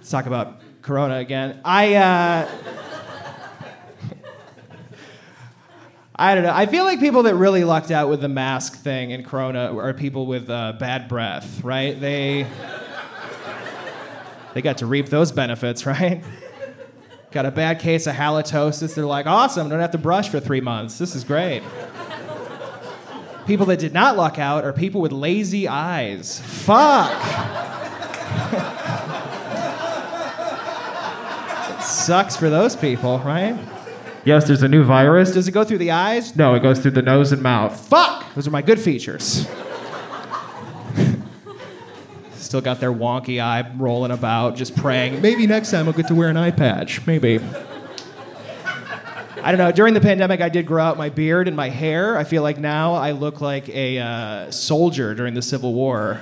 Let's talk about Corona again. I. Uh, I don't know. I feel like people that really lucked out with the mask thing in Corona are people with uh, bad breath, right? They they got to reap those benefits, right? Got a bad case of halitosis. They're like, awesome, don't have to brush for three months. This is great. people that did not luck out are people with lazy eyes. Fuck. Sucks for those people, right? Yes, there's a new virus. Does it go through the eyes? No, it goes through the nose and mouth. Fuck! Those are my good features. Still got their wonky eye rolling about, just praying. Maybe next time I'll get to wear an eye patch. Maybe. I don't know. During the pandemic, I did grow out my beard and my hair. I feel like now I look like a uh, soldier during the Civil War.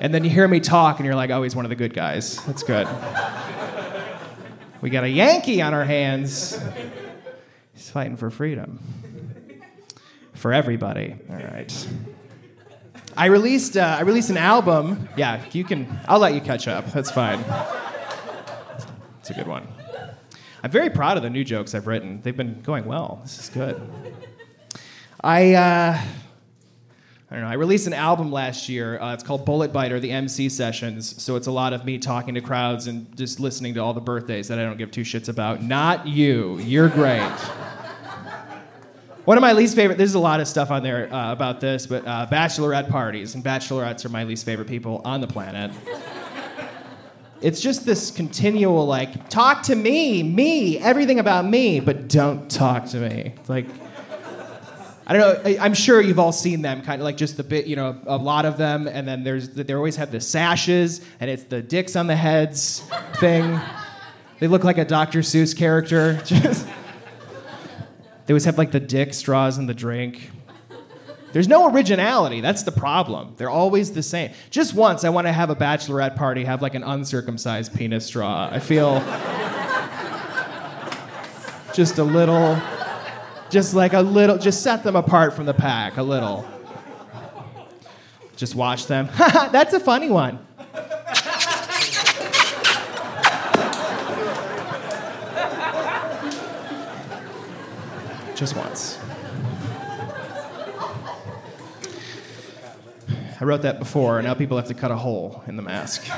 And then you hear me talk, and you're like, oh, he's one of the good guys. That's good. We got a Yankee on our hands. He's fighting for freedom. For everybody. All right. I released uh, I released an album. Yeah, you can. I'll let you catch up. That's fine. It's a good one. I'm very proud of the new jokes I've written. They've been going well. This is good. I uh, I don't know. I released an album last year. Uh, it's called Bullet Biter, the MC Sessions. So it's a lot of me talking to crowds and just listening to all the birthdays that I don't give two shits about. Not you. You're great. One of my least favorite. There's a lot of stuff on there uh, about this, but uh, bachelorette parties and bachelorettes are my least favorite people on the planet. It's just this continual like, talk to me, me, everything about me, but don't talk to me. It's like I don't know. I, am sure you've all seen them, kind of like just the bit, you know, a lot of them, and then there's they always have the sashes, and it's the dicks on the heads thing. They look like a Dr. Seuss character. Just, they always have like the dick straws in the drink. There's no originality. That's the problem. They're always the same. Just once, I want to have a bachelorette party, have like an uncircumcised penis straw. I feel just a little. Just like a little, just set them apart from the pack a little. Just watch them. That's a funny one. Just once. I wrote that before, now people have to cut a hole in the mask.